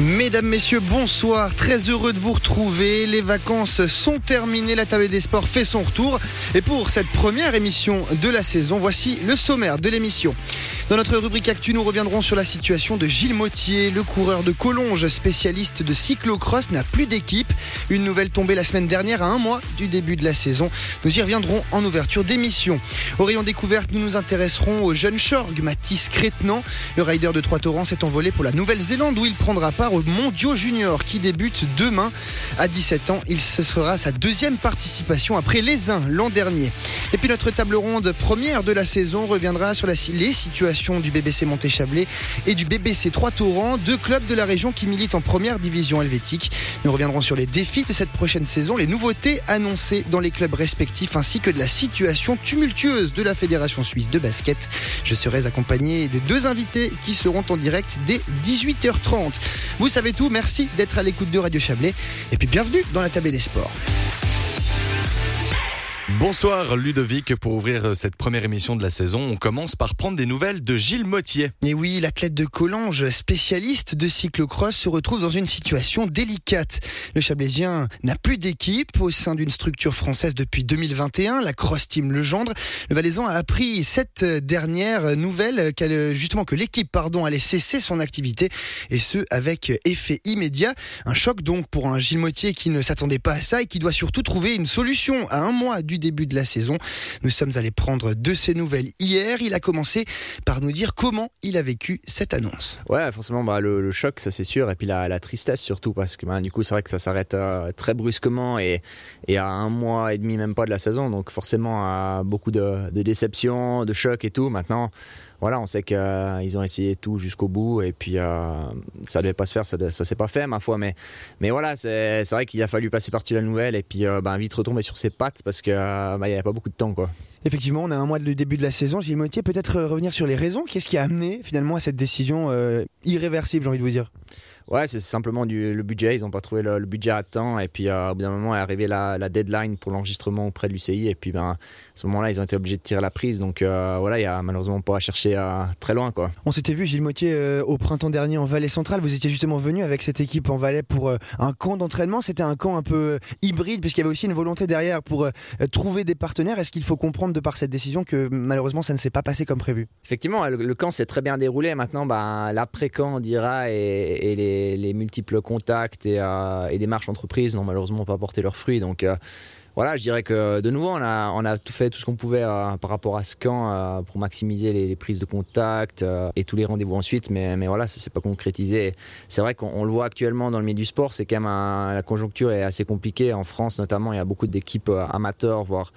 Mesdames, Messieurs, bonsoir. Très heureux de vous retrouver. Les vacances sont terminées. La table des sports fait son retour. Et pour cette première émission de la saison, voici le sommaire de l'émission. Dans notre rubrique Actu, nous reviendrons sur la situation de Gilles Mottier, le coureur de Collonges, spécialiste de cyclocross, n'a plus d'équipe. Une nouvelle tombée la semaine dernière à un mois du début de la saison. Nous y reviendrons en ouverture d'émission. Au rayon découverte, nous nous intéresserons au jeune Chorg, Mathis Crétenant. Le rider de Trois-Torrents s'est envolé pour la Nouvelle-Zélande où il prendra part au Mondiaux Junior qui débute demain. À 17 ans, il se sera sa deuxième participation après les uns l'an dernier. Et puis notre table ronde première de la saison reviendra sur la, les situations du BBC Montéchablais et du BBC Trois Torrents, deux clubs de la région qui militent en première division helvétique. Nous reviendrons sur les défis de cette prochaine saison, les nouveautés annoncées dans les clubs respectifs ainsi que de la situation tumultueuse de la Fédération suisse de basket. Je serai accompagné de deux invités qui seront en direct dès 18h30. Vous savez tout, merci d'être à l'écoute de Radio Chablais et puis bienvenue dans la table des sports. Bonsoir Ludovic, pour ouvrir cette première émission de la saison, on commence par prendre des nouvelles de Gilles Mottier. Et oui, l'athlète de Collange, spécialiste de cyclocross, se retrouve dans une situation délicate. Le Chablaisien n'a plus d'équipe au sein d'une structure française depuis 2021, la Cross Team Legendre. Le Valaisan a appris cette dernière nouvelle qu'elle, justement que l'équipe pardon allait cesser son activité et ce avec effet immédiat. Un choc donc pour un Gilles Mottier qui ne s'attendait pas à ça et qui doit surtout trouver une solution à un mois du début de la saison. Nous sommes allés prendre de ses nouvelles hier. Il a commencé par nous dire comment il a vécu cette annonce. Ouais, forcément, bah, le, choc, ça c'est sûr, et puis la, tristesse surtout, parce que bah, du coup, c'est vrai que ça s'arrête euh, très brusquement et, et, à un mois et demi, même pas de la saison, donc forcément, beaucoup de, de déception, de choc et tout. Maintenant, voilà, on sait qu'ils ont essayé tout jusqu'au bout et puis euh, ça devait pas se faire, ça, ça s'est pas fait ma foi, mais, mais voilà, c'est vrai qu'il a fallu passer par la nouvelle et puis euh, ben, vite retomber sur ses pattes parce qu'il bah, n'y avait pas beaucoup de temps quoi. Effectivement, on a un mois du début de la saison. Gilles peut-être revenir sur les raisons. Qu'est-ce qui a amené finalement à cette décision irréversible, j'ai envie de vous dire? Ouais, c'est simplement du, le budget. Ils n'ont pas trouvé le, budget à temps. Et puis, euh, au bout d'un moment, est arrivée la, deadline pour l'enregistrement auprès de l'UCI. Et puis, ben, à ce moment-là, ils ont été obligés de tirer la prise. Donc, euh, voilà, il n'y a malheureusement pas à chercher euh, très loin. Quoi. On s'était vu, Gilles Motier, au printemps dernier en Valais Centrale. Vous étiez justement venu avec cette équipe en Valais pour un camp d'entraînement. C'était un camp un peu hybride, puisqu'il y avait aussi une volonté derrière pour trouver des partenaires. Est-ce qu'il faut comprendre, de par cette décision, que malheureusement, ça ne s'est pas passé comme prévu? Effectivement, le, camp s'est très bien déroulé. Maintenant, ben, l'après-camp, on dira, et, et les, les multiples contact et, euh, et des marches entreprises n'ont malheureusement pas porté leurs fruits. Donc euh, voilà, je dirais que de nouveau, on a, on a tout fait tout ce qu'on pouvait euh, par rapport à ce camp pour maximiser les, prises de contact et tous les rendez-vous ensuite. Mais, mais voilà, ça s'est pas concrétisé. C'est vrai qu'on le voit actuellement dans le milieu du sport, c'est quand même la conjoncture est assez compliquée. En France notamment, il y a beaucoup d'équipes amateurs, voire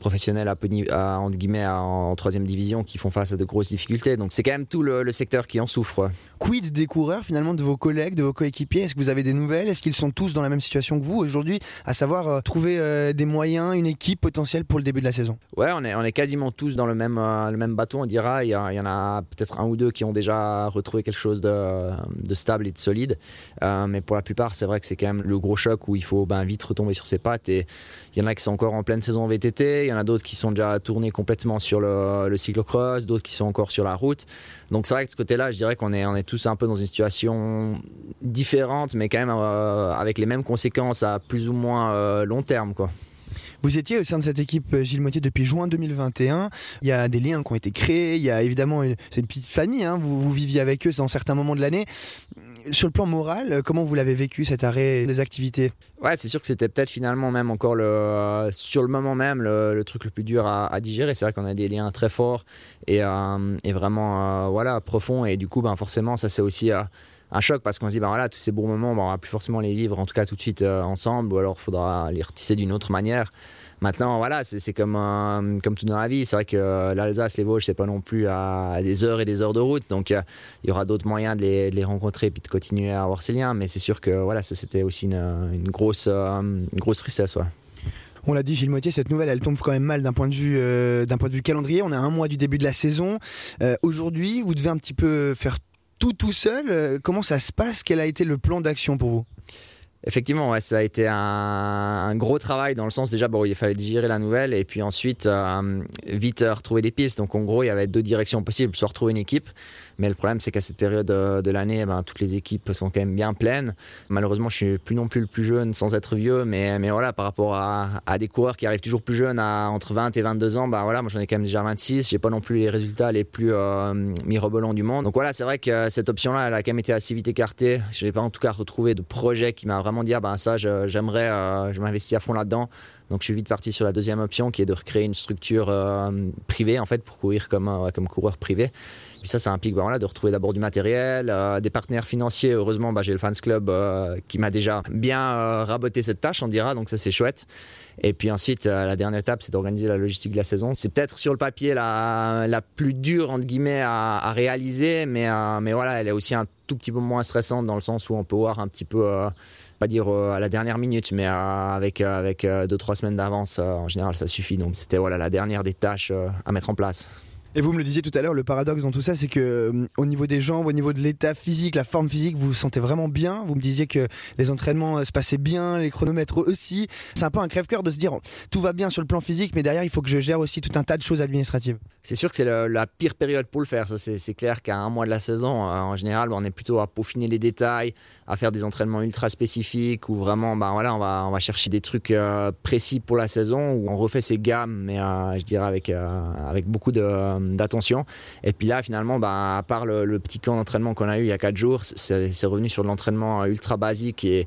professionnels à, entre guillemets, en troisième division qui font face à de grosses difficultés. Donc c'est quand même tout le, secteur qui en souffre. Quid des coureurs finalement, de vos collègues, de vos coéquipiers? Est-ce que vous avez des nouvelles? Est-ce qu'ils sont tous dans la même situation que vous aujourd'hui, à savoir euh, trouver euh, des moyens, une équipe potentielle pour le début de la saison? Ouais, on est, on est quasiment tous dans le même, euh, le même bateau, on dira. Il y, y en a peut-être un ou deux qui ont déjà retrouvé quelque chose de, de stable et de solide. mais pour la plupart, c'est vrai que c'est quand même le gros choc où il faut ben, vite retomber sur ses pattes. Et il y en a qui sont encore en pleine saison VTT y en a d'autres qui sont déjà tournés complètement sur le, le cyclocross, d'autres qui sont encore sur la route. Donc c'est vrai que de ce côté-là, je dirais qu'on est, on est tous un peu dans une situation différente, mais quand même euh, avec les mêmes conséquences à plus ou moins euh, long terme. Quoi. Vous étiez au sein de cette équipe euh, Gilles Motier depuis juin 2021. Il y a des liens qui ont été créés. Il y a évidemment c'est une petite famille. Hein. Vous viviez avec eux dans certains moments de l'année sur le plan moral, euh, comment vous l'avez vécu cet arrêt des activités Ouais, c'est sûr que c'était peut-être finalement même encore le, euh, sur le moment même le, truc le plus dur à, digérer. C'est vrai qu'on a des liens très forts et, euh, vraiment voilà profonds et du coup ben forcément ça c'est aussi un choc parce qu'on se dit ben voilà tous ces bons moments ben, on va plus forcément les vivre en tout cas tout de suite ensemble ou alors il faudra les retisser d'une autre manière. Maintenant, voilà, c'est comme, tout dans la vie. C'est vrai que l'Alsace, les Vosges, c'est pas non plus à, des heures et des heures de route. Donc, euh, il y aura d'autres moyens de les, rencontrer puis de continuer à avoir ces liens. Mais c'est sûr que voilà, ça c'était aussi une, une grosse, euh, une grosse tristesse. Ouais. On l'a dit, Gilles Moitié, cette nouvelle, elle tombe quand même mal d'un point de vue, euh, d'un point de vue calendrier. On a un mois du début de la saison. Aujourd'hui, vous devez un petit peu faire tout tout seul. comment ça se passe? Quel a été le plan d'action pour vous? Effectivement, ça a été un, gros travail dans le sens déjà, bon, il fallait digérer la nouvelle et puis ensuite euh, vite retrouver des pistes. Donc en gros, il y avait deux directions possibles, soit retrouver une équipe, Mais le problème, c'est qu'à cette période de l'année, ben, toutes les équipes sont quand même bien pleines. Malheureusement, je suis plus non plus le plus jeune sans être vieux, mais, mais voilà, par rapport à, à des coureurs qui arrivent toujours plus jeunes, à entre 20 et 22 ans, ben voilà, moi j'en ai quand même déjà 26. J'ai pas non plus les résultats les plus euh, mirobolants du monde. Donc voilà, c'est vrai que cette option-là, elle a quand même été assez vite écartée. Je n'ai pas en tout cas retrouvé de projet qui m'a vraiment dit, ah ben ça, j'aimerais, euh, je m'investis à fond là-dedans. Donc je suis vite parti sur la deuxième option qui est de recréer une structure euh, privée en fait pour courir comme, euh, comme coureur privé. Puis ça, ça implique bah, voilà, de retrouver d'abord du matériel, des partenaires financiers. Heureusement, bah, j'ai le Fans Club qui m'a déjà bien raboté cette tâche, on dira, donc ça c'est chouette. Et puis ensuite, la dernière étape, c'est d'organiser la logistique de la saison. C'est peut-être sur le papier la, la plus dure, entre guillemets, à, à réaliser, mais, mais voilà, elle est aussi un tout petit peu moins stressante dans le sens où on peut voir un petit peu pas dire euh, à la dernière minute, mais euh, avec, euh, avec deux, trois semaines d'avance, en général, ça suffit. Donc c'était voilà, la dernière des tâches à mettre en place. Et vous me le disiez tout à l'heure, le paradoxe dans tout ça, c'est que au niveau des jambes, au niveau de l'état physique, la forme physique, vous vous sentez vraiment bien. Vous me disiez que les entraînements se passaient bien, les chronomètres aussi. C'est un peu un crève-cœur de se dire tout va bien sur le plan physique, mais derrière il faut que je gère aussi tout un tas de choses administratives. C'est sûr que c'est la pire période pour le faire. Ça, c'est clair qu'à un mois de la saison, euh, en général, on est plutôt à peaufiner les détails, à faire des entraînements ultra spécifiques, où vraiment, ben voilà, on va on va chercher des trucs précis pour la saison, où on refait ses gammes, mais je dirais avec avec beaucoup d'attention. Et puis là, finalement, bah, à part le, petit camp d'entraînement qu'on a eu il y a 4 jours, c'est revenu sur de l'entraînement ultra basique et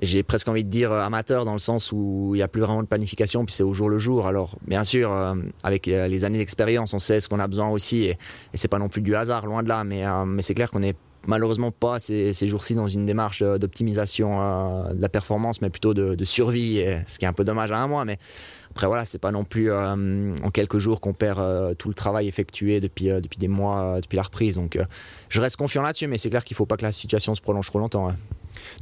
j'ai presque envie de dire amateur dans le sens où il n'y a plus vraiment de planification, puis c'est au jour le jour. Alors, bien sûr, euh, avec euh, les années d'expérience, on sait ce qu'on a besoin aussi, et, et c'est pas non plus du hasard, loin de là, mais, euh, c'est clair qu'on est malheureusement pas ces, jours-ci dans une démarche d'optimisation de la performance, mais plutôt de, survie, ce qui est un peu dommage à un mois. Mais après voilà, c'est pas non plus en quelques jours qu'on perd tout le travail effectué depuis, des mois, depuis la reprise. Donc je reste confiant là-dessus, mais c'est clair qu'il faut pas que la situation se prolonge trop longtemps.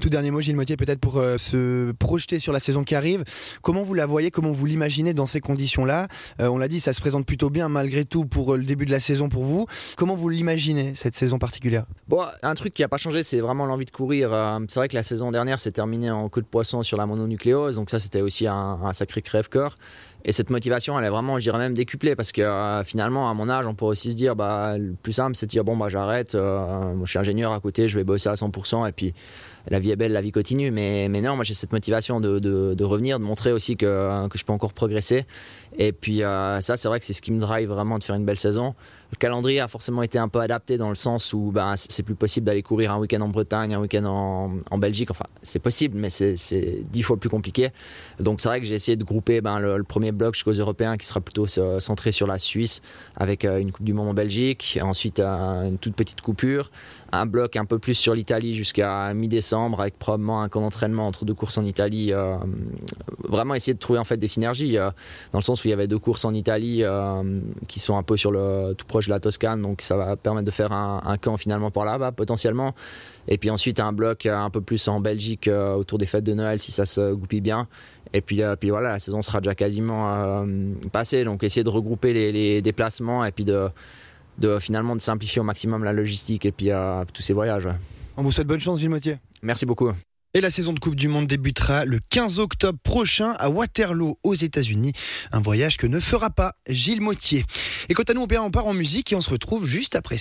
Tout dernier mot, Gilles Motier, peut-être pour euh, se projeter sur la saison qui arrive. Comment vous la voyez Comment vous l'imaginez dans ces conditions-là? Euh, On l'a dit, ça se présente plutôt bien malgré tout pour euh, le début de la saison pour vous. Comment vous l'imaginez cette saison particulière? Bon, un truc qui n'a pas changé, c'est vraiment l'envie de courir. c'est vrai que la saison dernière s'est terminée en coup de poisson sur la mononucléose, donc ça c'était aussi un, un sacré crève-cœur. Et cette motivation, elle est vraiment, je dirais même décuplée parce que finalement, à mon âge, on pourrait aussi se dire, bah, le plus simple, c'est de dire, bon, bah, j'arrête, je suis ingénieur à côté, je vais bosser à 100%, et puis la vie est belle, la vie continue. Mais, mais non, moi j'ai cette motivation de, de, revenir, de montrer aussi que, que je peux encore progresser. Et puis euh, ça, c'est vrai que c'est ce qui me drive vraiment de faire une belle saison. Le calendrier a forcément été un peu adapté dans le sens où ben, c'est plus possible d'aller courir un week-end en Bretagne, un week-end en, Belgique. Enfin, c'est possible, mais c'est dix fois plus compliqué. Donc c'est vrai que j'ai essayé de grouper ben, le, premier bloc jusqu'aux Européens qui sera plutôt centré sur la Suisse avec euh, une Coupe du Monde en Belgique, ensuite une toute petite coupure, un bloc un peu plus sur l'Italie jusqu'à mi-décembre avec probablement un camp d'entraînement entre deux courses en Italie. Euh, vraiment essayer de trouver en fait des synergies euh, dans le sens où il y avait deux courses en Italie qui sont un peu sur le tout proche de la Toscane, donc ça va permettre de faire un, camp finalement par là-bas potentiellement. Et puis ensuite un bloc un peu plus en Belgique euh, autour des fêtes de Noël si ça se goupille bien. Et puis, euh, puis voilà, la saison sera déjà quasiment euh, passée, donc essayer de regrouper les, déplacements et puis de, de, finalement de simplifier au maximum la logistique et puis tous ces voyages. On vous souhaite bonne chance Gilles Motier. Merci beaucoup. Et la saison de Coupe du Monde débutera le 15 octobre prochain à Waterloo aux États-Unis. Un voyage que ne fera pas Gilles Motier. Et quant à nous, on part en musique et on se retrouve juste après